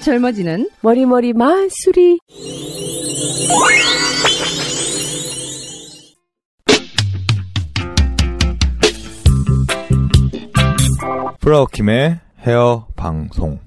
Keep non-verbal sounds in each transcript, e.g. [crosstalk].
젊어지는 머리머리 마수리 프라우킴의 헤어 방송.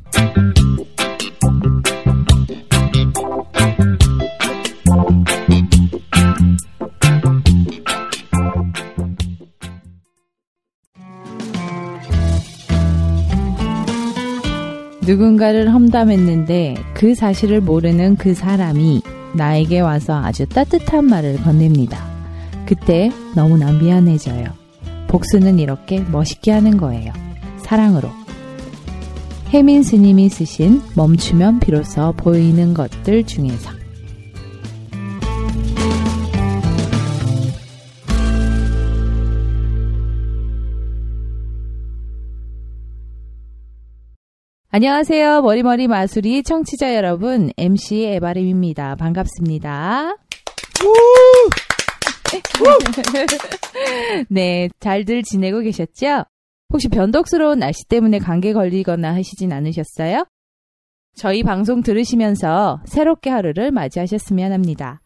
누군가를 험담했는데 그 사실을 모르는 그 사람이 나에게 와서 아주 따뜻한 말을 건넵니다. 그때 너무나 미안해져요. 복수는 이렇게 멋있게 하는 거예요. 사랑으로. 혜민 스님이 쓰신 멈추면 비로소 보이는 것들 중에서 안녕하세요. 머리머리 마수리 청취자 여러분, MC 에바림입니다. 반갑습니다. [laughs] 네, 잘들 지내고 계셨죠? 혹시 변덕스러운 날씨 때문에 감기 걸리거나 하시진 않으셨어요? 저희 방송 들으시면서 새롭게 하루를 맞이하셨으면 합니다.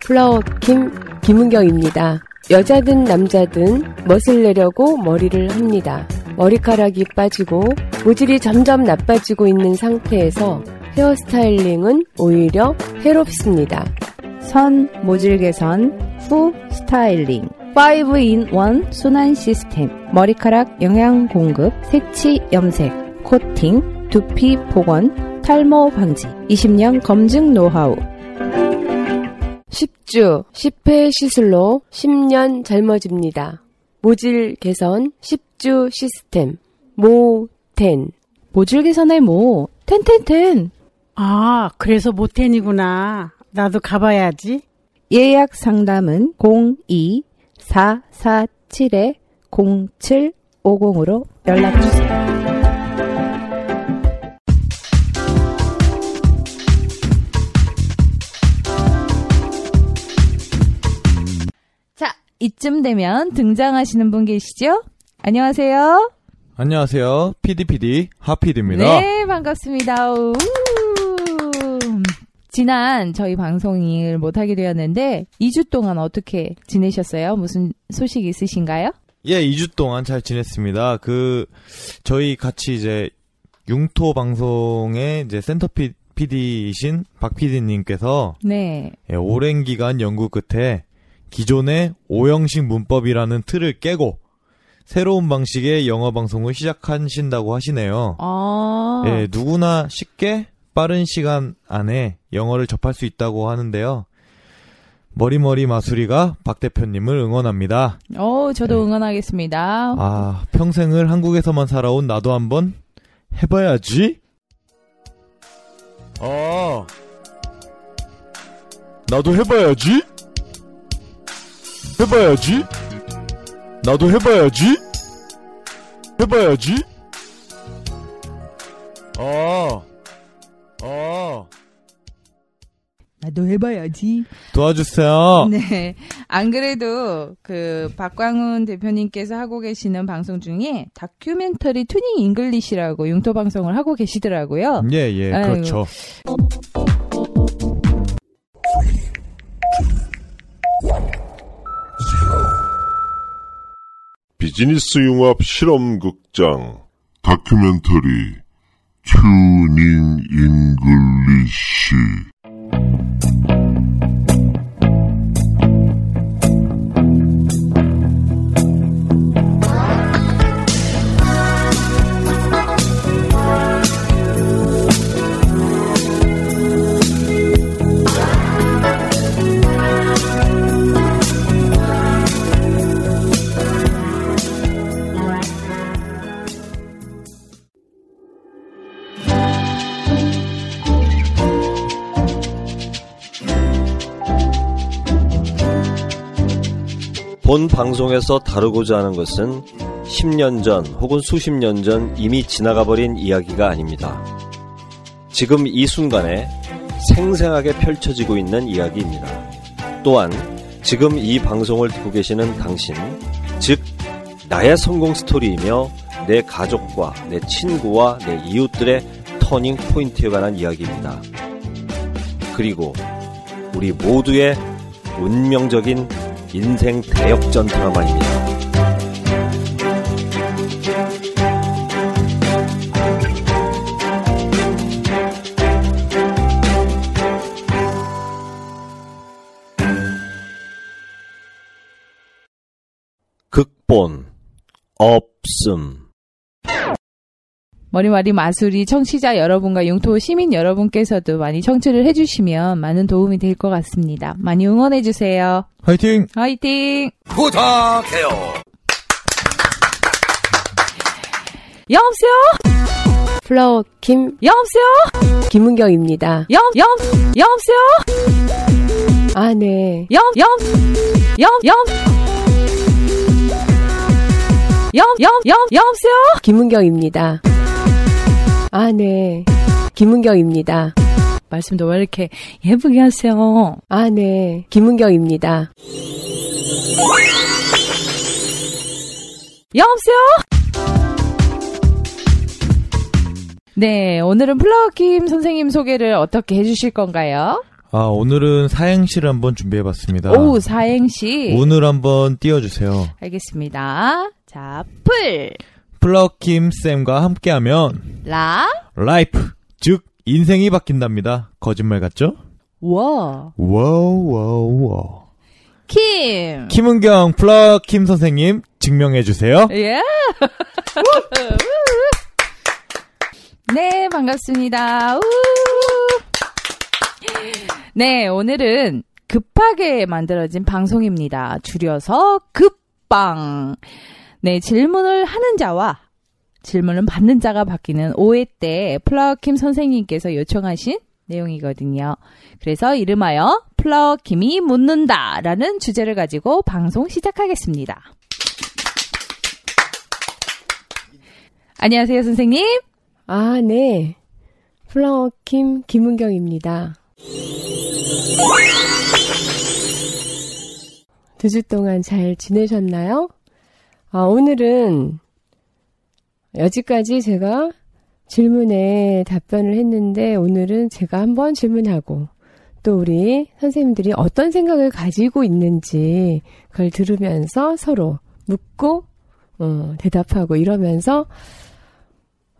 플라워 김 김은경입니다. 여자든 남자든 멋을 내려고 머리를 합니다. 머리카락이 빠지고 모질이 점점 나빠지고 있는 상태에서 헤어스타일링은 오히려 해롭습니다. 선, 모질 개선, 후, 스타일링. 5in1 순환 시스템. 머리카락 영양 공급, 색치 염색, 코팅, 두피 복원, 탈모 방지. 20년 검증 노하우. 10주 10회 시술로 10년 젊어집니다. 모질 개선 10주 시스템 모텐 모질 개선의 모, 텐텐텐. 아, 그래서 모텐이구나. 나도 가봐야지. 예약 상담은 02-447-0750으로 연락주세요. 이쯤 되면 등장하시는 분 계시죠? 안녕하세요. 안녕하세요. PDPD 하피디입니다. 네, 반갑습니다. 우. 지난 저희 방송을 못하게 되었는데 2주 동안 어떻게 지내셨어요? 무슨 소식 있으신가요? 예, 2주 동안 잘 지냈습니다. 그 저희 같이 이제 융토 방송의 이제 센터 피- PD이신 박 PD님께서 네. 예, 오랜 기간 연구 끝에 기존의 오형식 문법이라는 틀을 깨고 새로운 방식의 영어 방송을 시작하신다고 하시네요. 아. 예, 누구나 쉽게 빠른 시간 안에 영어를 접할 수 있다고 하는데요. 머리머리 마수리가 박 대표님을 응원합니다. 어, 저도 응원하겠습니다. 아, 평생을 한국에서만 살아온 나도 한번 해봐야지. 아, 나도 해봐야지. 해봐야지. 나도 해봐야지. 해봐야지. 아, 아. 나도 해봐야지. 도와주세요. 네. 안 그래도 그 박광훈 대표님께서 하고 계시는 방송 중에 다큐멘터리 Tuning English라고 융토 방송을 하고 계시더라고요. 예, 예. 아이고. 그렇죠. 비즈니스 융합 실험극장. 다큐멘터리 튜닝 잉글리시 본 방송에서 다루고자 하는 것은 10년 전 혹은 수십 년 전 이미 지나가 버린 이야기가 아닙니다. 지금 이 순간에 생생하게 펼쳐지고 있는 이야기입니다. 또한 지금 이 방송을 듣고 계시는 당신, 즉 나의 성공 스토리이며 내 가족과 내 친구와 내 이웃들의 터닝 포인트에 관한 이야기입니다. 그리고 우리 모두의 운명적인 인생 대역전 드라마입니다. 극본 없음 머리머리 마술이 청취자 여러분과 용토 시민 여러분께서도 많이 청취를 해주시면 많은 도움이 될 것 같습니다. 많이 응원해주세요. 화이팅! 화이팅! 부탁해요. 여보세요? 플라워 김, 여보세요? 김은경입니다. 여, 여, 여보세요? 아, 네. 여, 여, 여, 여, 여, 여보세요? 김은경입니다. 아, 네. 김은경입니다. 말씀도 왜 이렇게 예쁘게 하세요? 아, 네. 김은경입니다. 여보세요? 네, 오늘은 플라워킴 선생님 소개를 어떻게 해주실 건가요? 아, 오늘은 사행시를 한번 준비해봤습니다. 오, 사행시. 오늘 한번 띄워주세요. 알겠습니다. 자, 플, 플라워킴 쌤과 함께하면 라, life, 즉 인생이 바뀐답니다. 거짓말 같죠? 워, wow. 킴. 김은경 플라워킴 선생님 증명해 주세요. 예. [laughs] 네, 반갑습니다. 우. 네, 오늘은 급하게 만들어진 방송입니다. 줄여서 급방. 네, 질문을 하는 자와 질문을 받는 자가 바뀌는 오해 때 플라워킴 선생님께서 요청하신 내용이거든요. 그래서 이름하여 플라워킴이 묻는다 라는 주제를 가지고 방송 시작하겠습니다. 안녕하세요, 선생님. 아, 네. 플라워 김, 김은경입니다. 두 주 동안 잘 지내셨나요? 아, 오늘은 여지까지 제가 질문에 답변을 했는데 오늘은 제가 한번 질문하고 또 우리 선생님들이 어떤 생각을 가지고 있는지 그걸 들으면서 서로 묻고 어, 대답하고 이러면서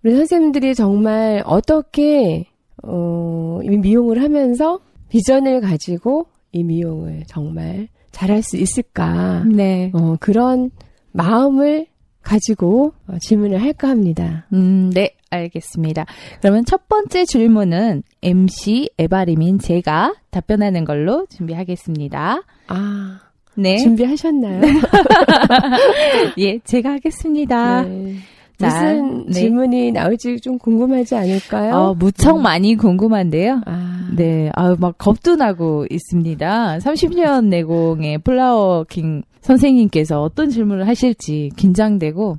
우리 선생님들이 정말 어떻게 어, 이 미용을 하면서 비전을 가지고 이 미용을 정말 잘할 수 있을까? 네. 어, 그런 마음을 가지고 어, 질문을 할까 합니다. 음, 네, 알겠습니다. 그러면 첫 번째 질문은 MC 에바리민 제가 답변하는 걸로 준비하겠습니다. 아, 네. 준비하셨나요? [laughs] 예, 제가 하겠습니다. 네. 자, 무슨 네. 질문이 나올지 좀 궁금하지 않을까요? 어, 무척 많이 궁금한데요. 아, 네, 아유, 막 겁도 나고 있습니다. 30년 내공의 플라워 킹 선생님께서 어떤 질문을 하실지 긴장되고,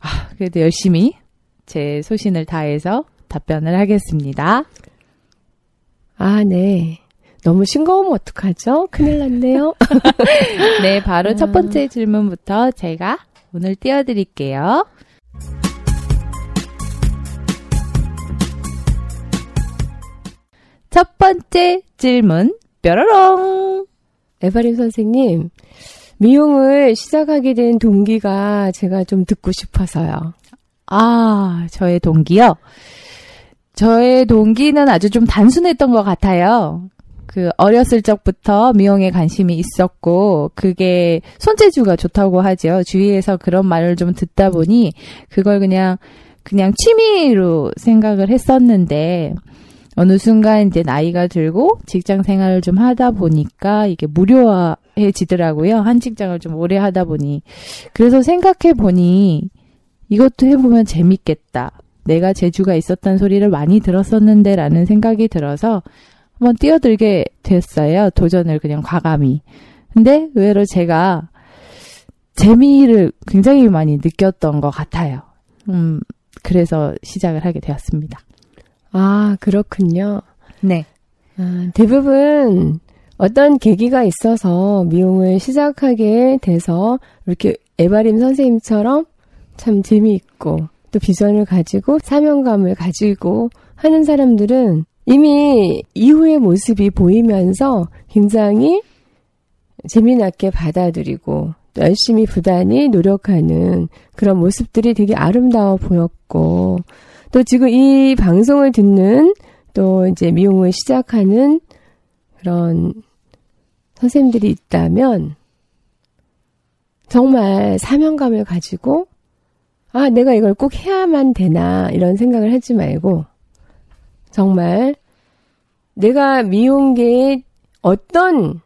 아, 그래도 열심히 제 소신을 다해서 답변을 하겠습니다. 아, 네. 너무 싱거우면 어떡하죠? 큰일 났네요. [laughs] 네, 바로 아. 첫 번째 질문부터 제가 오늘 띄워드릴게요. 첫 번째 질문, 뾰로롱. 에바림 선생님, 미용을 시작하게 된 동기가 제가 좀 듣고 싶어서요. 아, 저의 동기요? 저의 동기는 아주 좀 단순했던 것 같아요. 그 어렸을 적부터 미용에 관심이 있었고 그게 손재주가 좋다고 하죠. 주위에서 그런 말을 좀 듣다 보니 그걸 그냥 그냥 취미로 생각을 했었는데 어느 순간 이제 나이가 들고 직장 생활을 좀 하다 보니까 이게 무료해지더라고요. 한 직장을 좀 오래 하다 보니. 그래서 생각해 보니 이것도 해보면 재밌겠다. 내가 재주가 있었던 소리를 많이 들었었는데 라는 생각이 들어서 한번 뛰어들게 됐어요. 도전을 그냥 과감히. 근데 의외로 제가 재미를 굉장히 많이 느꼈던 것 같아요. 음, 그래서 시작을 하게 되었습니다. 아, 그렇군요. 네. 아, 대부분 어떤 계기가 있어서 미용을 시작하게 돼서 이렇게 에바림 선생님처럼 참 재미있고 또 비전을 가지고 사명감을 가지고 하는 사람들은 이미 이후의 모습이 보이면서 굉장히 재미나게 받아들이고 또 열심히 부단히 노력하는 그런 모습들이 되게 아름다워 보였고 또 지금 이 방송을 듣는 또 이제 미용을 시작하는 그런 선생님들이 있다면 정말 사명감을 가지고 아, 내가 이걸 꼭 해야만 되나 이런 생각을 하지 말고 정말 내가 미용계의 어떤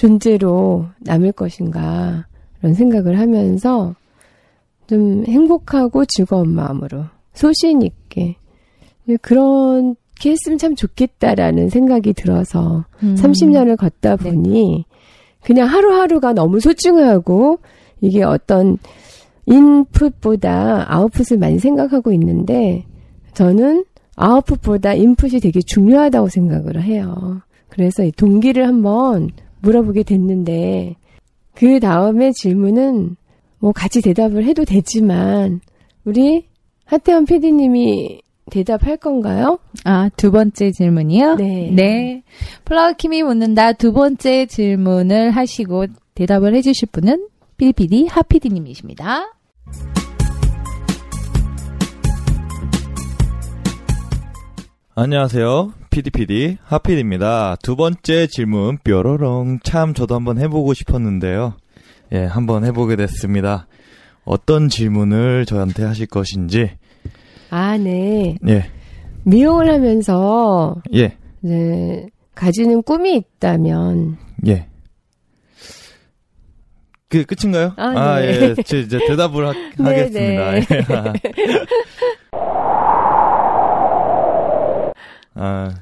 존재로 남을 것인가 이런 생각을 하면서 좀 행복하고 즐거운 마음으로 소신 있게 그렇게 했으면 참 좋겠다라는 생각이 들어서 음. 30년을 걷다 보니 그냥 하루하루가 너무 소중하고 이게 어떤 인풋보다 아웃풋을 많이 생각하고 있는데 저는 아웃풋보다 인풋이 되게 중요하다고 생각을 해요. 그래서 이 동기를 한번 물어보게 됐는데 그 다음에 질문은 뭐 같이 대답을 해도 되지만 우리 하태원 PD님이 대답할 건가요? 아, 두 번째 질문이요? 네. 네. 플라워킴이 묻는다 두 번째 질문을 하시고 대답을 해주실 분은 삐리삐리 하피디님이십니다. 안녕하세요. PDPD 하필입니다. 두 번째 질문 뾰로롱 참 저도 한번 해보고 싶었는데요. 예, 한번 해보게 됐습니다. 어떤 질문을 저한테 하실 것인지. 아, 네. 예, 미용을 하면서 예, 네, 가지는 꿈이 있다면 예. 그 끝인가요? 아, 네. 예, 제 이제 대답을 하, [laughs] 네, 하겠습니다. 네. [laughs] [laughs] 아,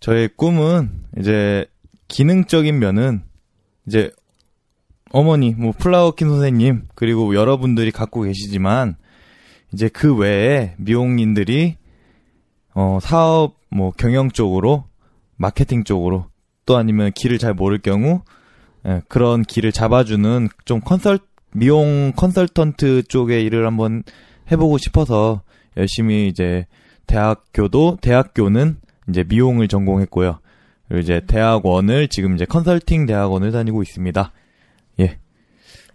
저의 꿈은 이제 기능적인 면은 이제 어머니, 뭐 플라워킨 선생님 그리고 여러분들이 갖고 계시지만 이제 그 외에 미용인들이 어 사업 뭐 경영 쪽으로 마케팅 쪽으로 또 아니면 길을 잘 모를 경우 예, 그런 길을 잡아주는 좀 컨설 미용 컨설턴트 쪽의 일을 한번 해보고 싶어서 열심히 이제 대학교도 대학교는 이제 미용을 전공했고요. 그리고 이제 대학원을 지금 이제 컨설팅 대학원을 다니고 있습니다. 예,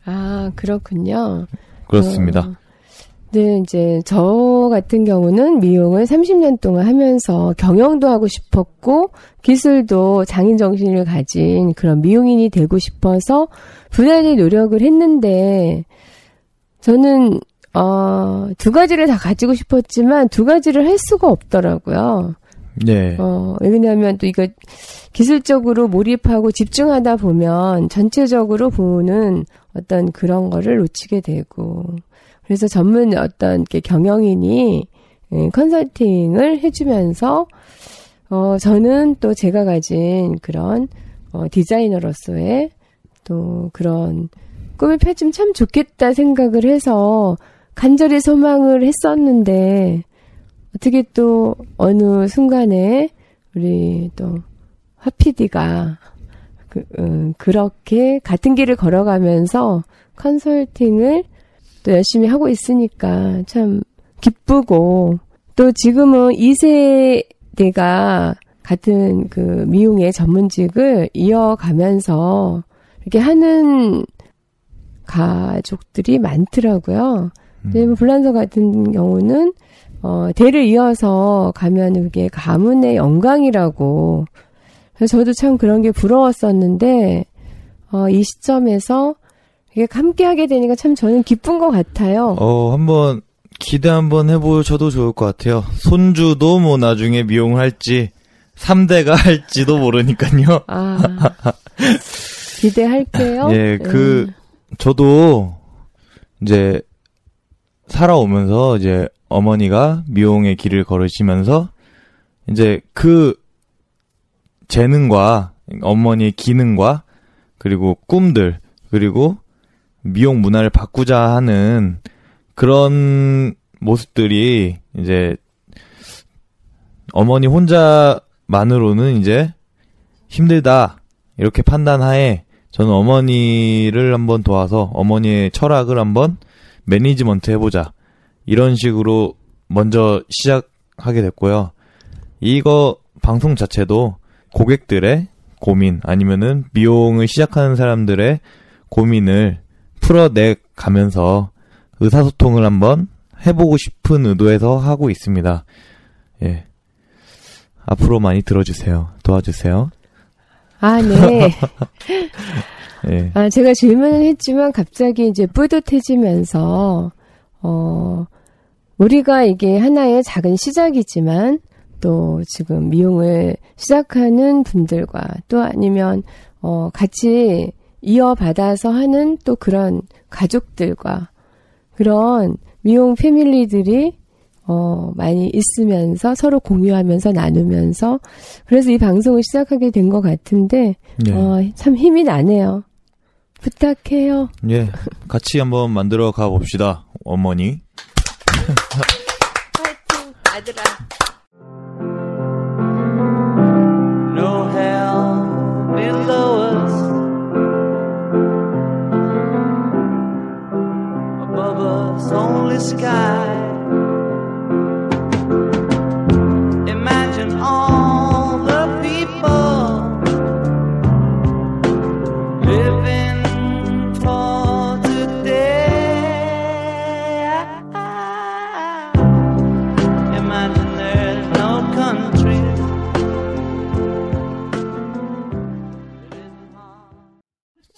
아, 그렇군요. 그렇습니다. 어, 네, 이제 저 같은 경우는 미용을 30년 동안 하면서 경영도 하고 싶었고 기술도 장인 정신을 가진 그런 미용인이 되고 싶어서 부단히 노력을 했는데 저는 어, 두 가지를 다 가지고 싶었지만 두 가지를 할 수가 없더라고요. 네. 어, 왜냐하면 또 이거 기술적으로 몰입하고 집중하다 보면 전체적으로 보는 어떤 그런 거를 놓치게 되고 그래서 전문 어떤 경영인이 예, 컨설팅을 해주면서 어, 저는 또 제가 가진 그런 어, 디자이너로서의 또 그런 꿈을 펼치면 참 좋겠다 생각을 해서 간절히 소망을 했었는데 어떻게 또 어느 순간에 우리 또 화피디가 그, 음, 그렇게 같은 길을 걸어가면서 컨설팅을 또 열심히 하고 있으니까 참 기쁘고 또 지금은 2세대가 같은 그 미용의 전문직을 이어가면서 이렇게 하는 가족들이 많더라고요. 근데 뭐 불란서 같은 경우는 어, 대를 이어서 가면 그게 가문의 영광이라고. 그래서 저도 참 그런 게 부러웠었는데, 어, 이 시점에서 이게 함께 하게 되니까 참 저는 기쁜 것 같아요. 어, 한번 기대 한번 해보셔도 좋을 것 같아요. 손주도 뭐 나중에 미용을 할지, 3대가 할지도 모르니까요. 아, 기대할게요. [laughs] 예, 그, 음. 저도 이제 살아오면서 이제 어머니가 미용의 길을 걸으시면서 이제 그 재능과 어머니의 기능과 그리고 꿈들 그리고 미용 문화를 바꾸자 하는 그런 모습들이 이제 어머니 혼자만으로는 이제 힘들다 이렇게 판단하에 저는 어머니를 한번 도와서 어머니의 철학을 한번 매니지먼트 해보자 이런 식으로 먼저 시작하게 됐고요. 이거 방송 자체도 고객들의 고민 아니면은 미용을 시작하는 사람들의 고민을 풀어내 가면서 의사소통을 한번 해보고 싶은 의도에서 하고 있습니다. 예. 앞으로 많이 들어주세요. 도와주세요. 아, 네. [laughs] 예. 아, 제가 질문을 했지만 갑자기 이제 뿌듯해지면서, 어, 우리가 이게 하나의 작은 시작이지만 또 지금 미용을 시작하는 분들과 또 아니면, 어, 같이 이어받아서 하는 또 그런 가족들과 그런 미용 패밀리들이 어, 많이 있으면서 서로 공유하면서 나누면서 그래서 이 방송을 시작하게 된 것 같은데 예. 어, 참 힘이 나네요. 부탁해요. 예. 같이 한번 만들어 가 봅시다. 어머니. 파이팅, 아들아. No hell below us. Above us, only sky.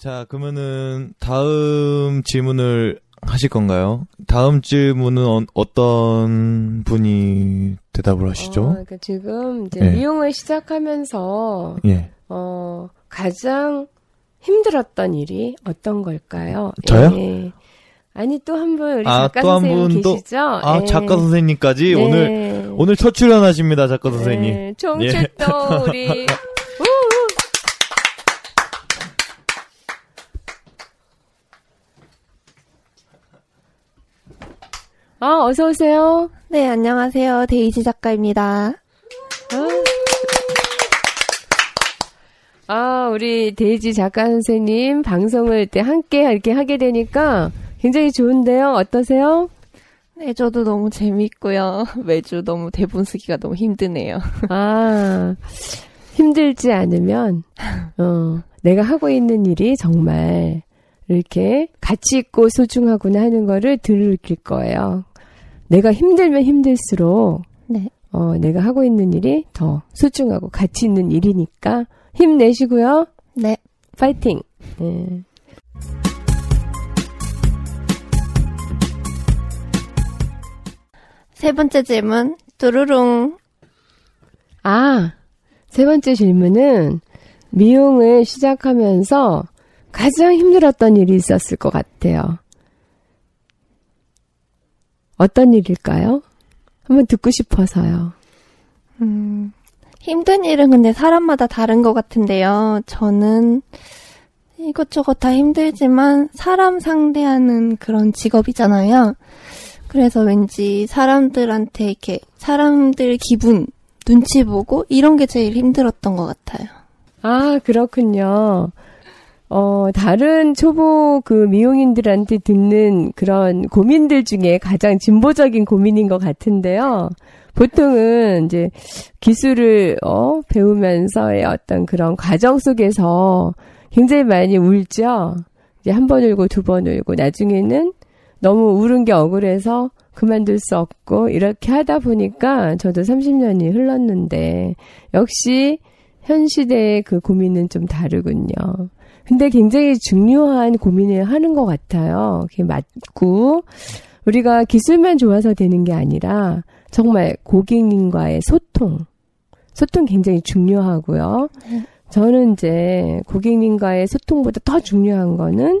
자, 그러면은 다음 질문을 하실 건가요? 다음 질문은 어, 어떤 분이 대답을 하시죠? 어, 그러니까 지금 이제 예. 미용을 시작하면서 예. 어, 가장 힘들었던 일이 어떤 걸까요? 저요? 예. 아니 또 한 분 우리 아, 작가 또한 선생님 분 또- 계시죠? 아, 예. 작가 선생님까지 네. 오늘 오늘 첫 출연하십니다, 작가 선생님. 예, 총출동 우리 [laughs] 우우. 아, 어서 오세요. 네, 안녕하세요. 데이지 작가입니다. 아, 우리 데이지 작가 선생님 방송을 때 함께 이렇게 하게 되니까 굉장히 좋은데요. 어떠세요? 네, 저도 너무 재밌고요. [laughs] 매주 너무 대본 쓰기가 너무 힘드네요. 아, 힘들지 않으면, 어, 내가 하고 있는 일이 정말 이렇게 가치 있고 소중하구나 하는 거를 들을 거예요. 내가 힘들면 힘들수록, 네. 어, 내가 하고 있는 일이 더 소중하고 가치 있는 일이니까 힘내시고요. 네. 파이팅! 네. 세 번째 질문, 뚜루룽. 아, 세 번째 질문은 미용을 시작하면서 가장 힘들었던 일이 있었을 것 같아요. 어떤 일일까요? 한번 듣고 싶어서요. 음, 힘든 일은 근데 사람마다 다른 것 같은데요. 저는 이것저것 다 힘들지만 사람 상대하는 그런 직업이잖아요. 그래서 왠지 사람들한테 이렇게 사람들 기분, 눈치 보고 이런 게 제일 힘들었던 것 같아요. 아, 그렇군요. 어, 다른 초보 그 미용인들한테 듣는 그런 고민들 중에 가장 진보적인 고민인 것 같은데요. 보통은 이제 기술을 어, 배우면서의 어떤 그런 과정 속에서 굉장히 많이 울죠. 이제 한 번 울고 두 번 울고 나중에는 너무 울은 게 억울해서 그만둘 수 없고 이렇게 하다 보니까 저도 30년이 흘렀는데 역시 현 시대의 그 고민은 좀 다르군요. 근데 굉장히 중요한 고민을 하는 것 같아요. 그게 맞고 우리가 기술만 좋아서 되는 게 아니라 정말 고객님과의 소통, 소통 굉장히 중요하고요. 저는 이제 고객님과의 소통보다 더 중요한 거는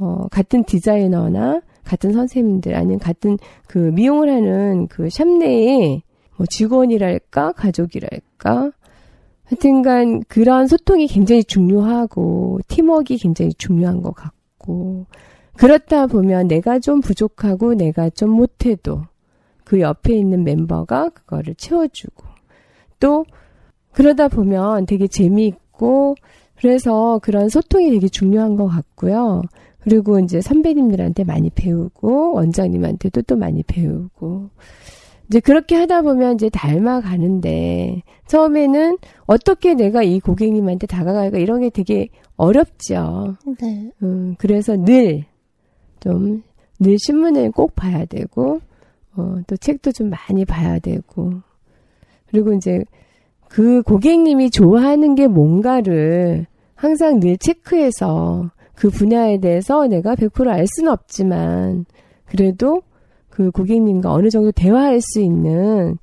어, 같은 디자이너나 같은 선생님들 아니면 같은 그 미용을 하는 그 샵 내에 뭐 직원이랄까 가족이랄까 하여튼간 그런 소통이 굉장히 중요하고 팀워크가 굉장히 중요한 것 같고 그렇다 보면 내가 좀 부족하고 내가 좀 못해도 그 옆에 있는 멤버가 그거를 채워주고 또 그러다 보면 되게 재미있고 그래서 그런 소통이 되게 중요한 것 같고요. 그리고 이제 선배님들한테 많이 배우고 원장님한테도 또 많이 배우고 이제 그렇게 하다 보면 이제 닮아가는데 처음에는 어떻게 내가 이 고객님한테 다가갈까 이런 게 되게 어렵죠. 네. 음, 그래서 늘 좀 늘 신문을 꼭 봐야 되고 어, 또 책도 좀 많이 봐야 되고 그리고 이제 그 고객님이 좋아하는 게 뭔가를 항상 늘 체크해서 그 분야에 대해서 내가 100%알 수는 없지만 그래도 그 고객님과 어느 정도 대화할 수 있는.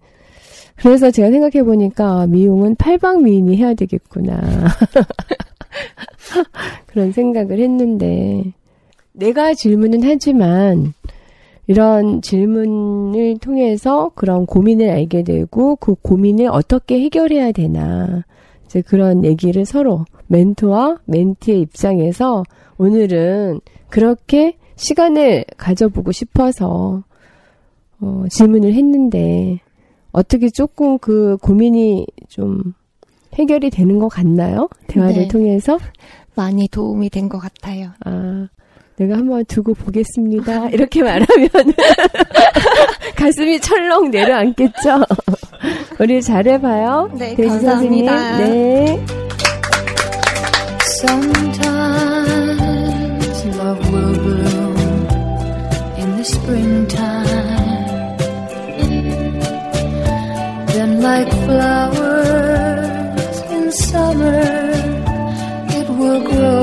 그래서 제가 생각해 보니까 미용은 팔방 미인이 해야 되겠구나. [laughs] 그런 생각을 했는데 내가 질문은 하지만 이런 질문을 통해서 그런 고민을 알게 되고 그 고민을 어떻게 해결해야 되나. 이제 그런 얘기를 서로 멘토와 멘티의 입장에서 오늘은 그렇게 시간을 가져보고 싶어서 어, 질문을 했는데 어떻게 조금 그 고민이 좀 해결이 되는 것 같나요? 대화를 네. 통해서 많이 도움이 된 것 같아요. 아 내가 한번 두고 보겠습니다. 이렇게 말하면 [laughs] 가슴이 철렁 내려앉겠죠. 우리 잘해봐요. 네, 데이지 선생님. 감사합니다. 네. Sometimes love will like flowers in summer, it will grow.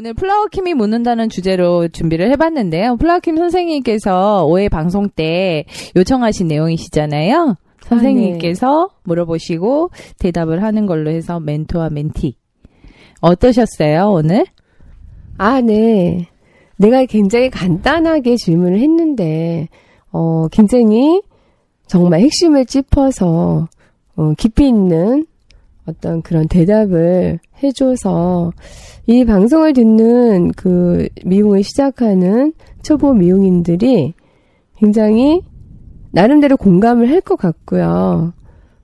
오늘 플라워킴이 묻는다는 주제로 준비를 해봤는데요. 플라워킴 선생님께서 5회 방송 때 요청하신 내용이시잖아요. 선생님께서 물어보시고 대답을 하는 걸로 해서 멘토와 멘티. 어떠셨어요, 오늘? 아, 네. 내가 굉장히 간단하게 질문을 했는데, 어, 굉장히 정말 핵심을 짚어서, 어, 깊이 있는 어떤 그런 대답을 해줘서, 이 방송을 듣는 그 미용을 시작하는 초보 미용인들이 굉장히 나름대로 공감을 할 것 같고요.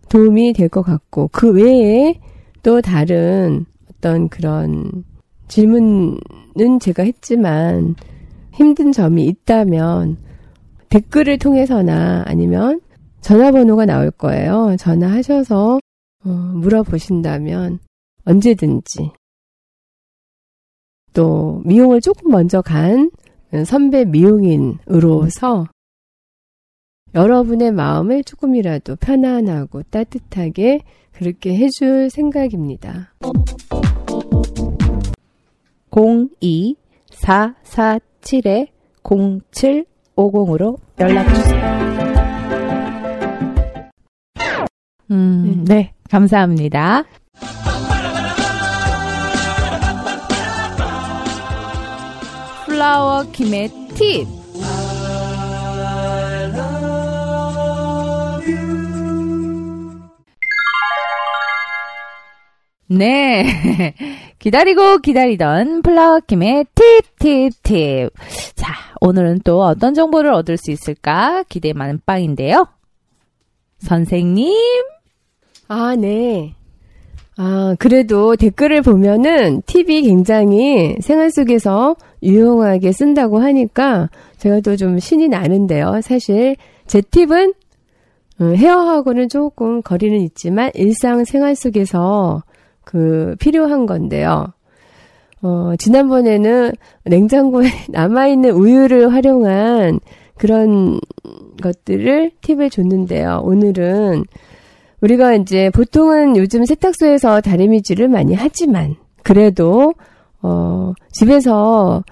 도움이 될 것 같고, 그 외에 또 다른 어떤 그런 질문은 제가 했지만 힘든 점이 있다면 댓글을 통해서나 아니면 전화번호가 나올 거예요. 전화하셔서 어, 물어보신다면 언제든지 또 미용을 조금 먼저 간 선배 미용인으로서 여러분의 마음을 조금이라도 편안하고 따뜻하게 그렇게 해줄 생각입니다. 02447-0750으로 연락주세요. 음, 네. 감사합니다. 플라워 김의 팁. 네. [laughs] 기다리고 기다리던 플라워킴의 팁, 팁, 팁. 자, 오늘은 또 어떤 정보를 얻을 수 있을까 기대 많은 빵인데요. 선생님. 아, 네. 아, 그래도 댓글을 보면은 팁이 굉장히 생활 속에서 유용하게 쓴다고 하니까 제가 또 좀 신이 나는데요. 사실 제 팁은 음, 헤어하고는 조금 거리는 있지만 일상 생활 속에서 그 필요한 건데요. 어, 지난번에는 냉장고에 [laughs] 남아있는 우유를 활용한 그런 것들을 팁을 줬는데요. 오늘은 우리가 이제 보통은 요즘 세탁소에서 다리미질을 많이 하지만 그래도 어, 집에서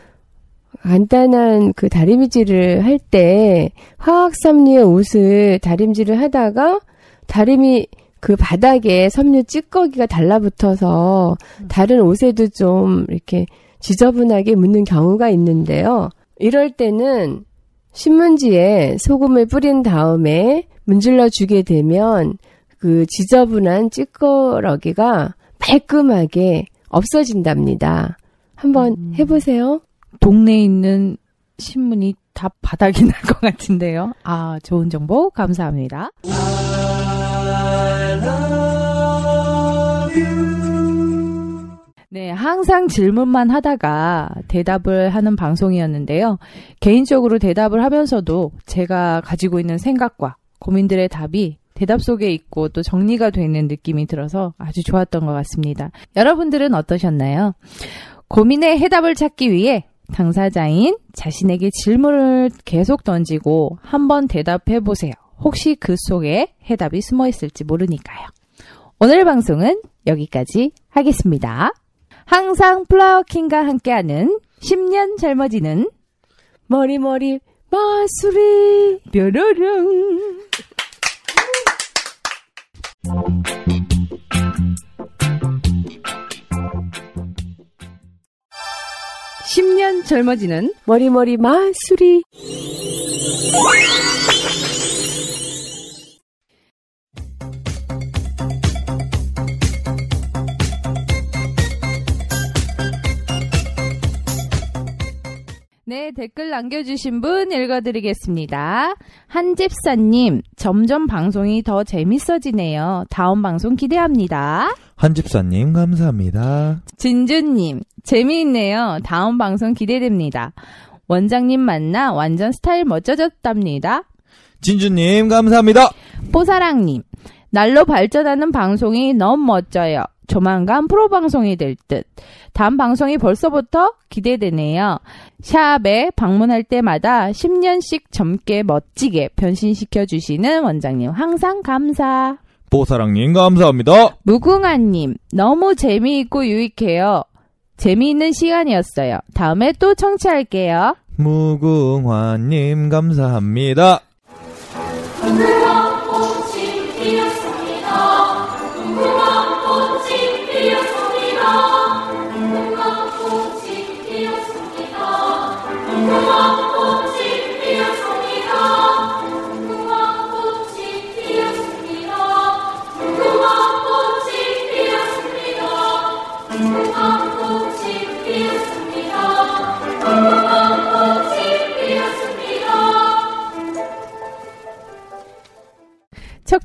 간단한 그 다리미질을 할 때 화학 섬유의 옷을 다림질을 하다가 다리미 그 바닥에 섬유 찌꺼기가 달라붙어서 다른 옷에도 좀 이렇게 지저분하게 묻는 경우가 있는데요. 이럴 때는 신문지에 소금을 뿌린 다음에 문질러 주게 되면 그 지저분한 찌꺼러기가 깔끔하게 없어진답니다. 한번 해보세요. 동네에 있는 신문이 다 바닥이 [laughs] 날 것 같은데요. 아, 좋은 정보 감사합니다. 네, 항상 질문만 하다가 대답을 하는 방송이었는데요. 개인적으로 대답을 하면서도 제가 가지고 있는 생각과 고민들의 답이 대답 속에 있고 또 정리가 되는 느낌이 들어서 아주 좋았던 것 같습니다. 여러분들은 어떠셨나요? 고민의 해답을 찾기 위해 당사자인 자신에게 질문을 계속 던지고 한번 대답해 보세요. 혹시 그 속에 해답이 숨어 있을지 모르니까요. 오늘 방송은 여기까지 하겠습니다. 항상 플라워킹과 함께하는 10년 젊어지는 머리머리 마수리 뾰로롱 10년 젊어지는 머리머리 마수리 댓글 남겨주신 분 읽어드리겠습니다. 한집사님, 점점 방송이 더 재밌어지네요. 다음 방송 기대합니다. 한집사님 감사합니다. 진주님, 재미있네요. 다음 방송 기대됩니다. 원장님 만나 완전 스타일 멋져졌답니다. 진주님 감사합니다. 뽀사랑님, 날로 발전하는 방송이 너무 멋져요. 조만간 프로 방송이 될 듯. 다음 방송이 벌써부터 기대되네요. 샵에 방문할 때마다 10년씩 젊게 멋지게 변신시켜 주시는 원장님 항상 감사. 보사랑님 감사합니다. 무궁화님 너무 재미있고 유익해요. 재미있는 시간이었어요. 다음에 또 청취할게요. 무궁화님 감사합니다.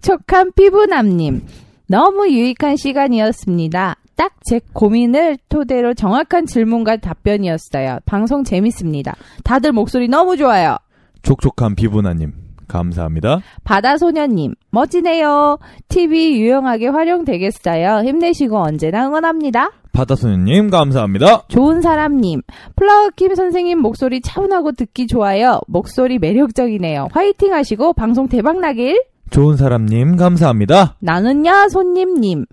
촉촉한 피부남님, 너무 유익한 시간이었습니다. 딱 제 고민을 토대로 정확한 질문과 답변이었어요. 방송 재밌습니다. 다들 목소리 너무 좋아요. 촉촉한 비부나님 감사합니다. 바다소녀님, 멋지네요. TV 유용하게 활용되겠어요. 힘내시고 언제나 응원합니다. 바다소녀님 감사합니다. 좋은 사람님, 플라워킴 선생님 목소리 차분하고 듣기 좋아요. 목소리 매력적이네요. 화이팅 하시고 방송 대박 나길. 좋은 사람님 감사합니다. 나는야 손님님.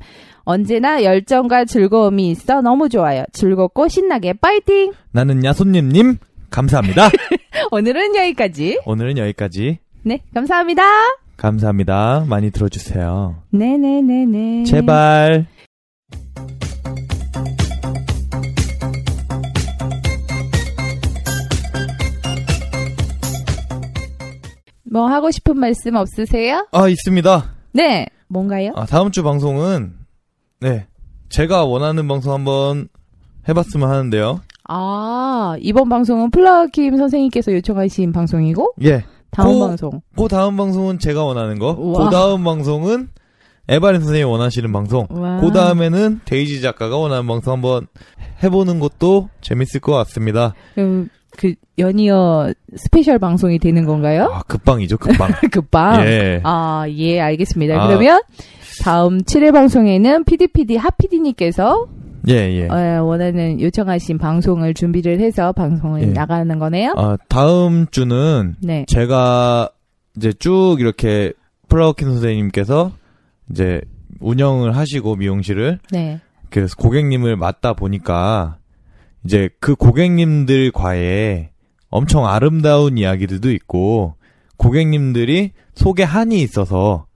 언제나 열정과 즐거움이 있어 너무 좋아요. 즐겁고 신나게 파이팅! 나는 야 손님님 감사합니다. [laughs] 오늘은 여기까지. 오늘은 여기까지. 네, 감사합니다. 감사합니다. 많이 들어주세요. 네네네네. 제발. 뭐 하고 싶은 말씀 없으세요? 아 있습니다. 네, 뭔가요? 아, 다음 주 방송은 네 제가 원하는 방송 한번 해봤으면 하는데요. 아, 이번 방송은 플라워킴 선생님께서 요청하신 방송이고, 예. 다음 그- 방송. 그 다음 방송은 제가 원하는 거. 우와. 그 다음 방송은 에바린 선생님이 원하시는 방송. 와. 그 다음에는 데이지 작가가 원하는 방송 한번 해보는 것도 재밌을 것 같습니다. 음, 그, 연이어 스페셜 방송이 되는 건가요? 아, 급방이죠, 급방. [laughs] 급방? 예. 아, 예, 알겠습니다. 아. 그러면, 다음 7회 방송에는 PDPD 하피디님께서 예, 예. 어, 원하는 요청하신 방송을 준비를 해서 방송을 예. 나가는 거네요. 아, 다음 주는 네. 제가 이제 쭉 이렇게 플라워킴 선생님께서 이제 운영을 하시고 미용실을 네. 그래서 고객님을 맡다 보니까 이제 그 고객님들과의 엄청 아름다운 이야기들도 있고 고객님들이 속에 한이 있어서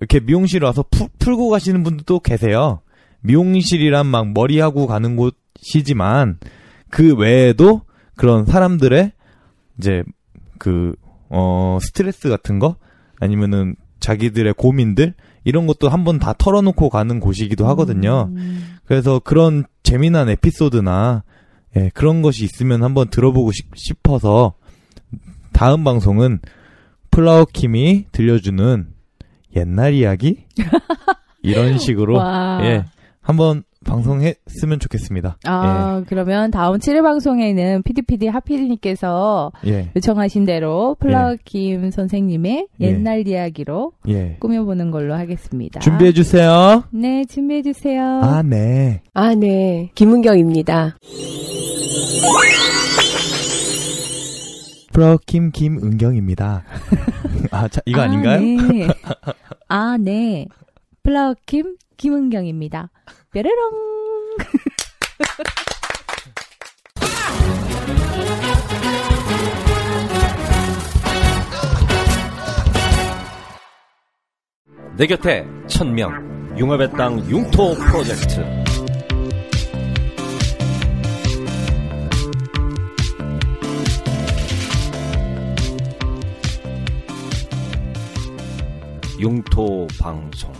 이렇게 미용실 와서 푸- 풀고 가시는 분들도 계세요. 미용실이란 막 머리하고 가는 곳이지만 그 외에도 그런 사람들의 이제 그, 어, 스트레스 같은 거 아니면은 자기들의 고민들 이런 것도 한번 다 털어놓고 가는 곳이기도 하거든요. 그래서 그런 재미난 에피소드나 예, 그런 것이 있으면 한번 들어보고 싶, 싶어서 다음 방송은 플라워킴이 들려주는 옛날 이야기 [laughs] 이런 식으로 와. 예 한번 방송했으면 좋겠습니다. 아, 그러면 다음 7회 방송에는 PDPD 하피디님께서 예. 요청하신 대로 플라워킴 선생님의 예. 옛날 이야기로 예. 꾸며보는 걸로 하겠습니다. 준비해 주세요. 네, 준비해주세요. 아 네. 아, 네. 김은경입니다. 플라워킴 김은경입니다. [laughs] 아, 자, 이거 아, 아닌가요? 네. 아, 네. 플라워킴 김은경입니다. 뾰로롱. 내 곁에 천명 융합의 땅 융토 프로젝트 융토 방송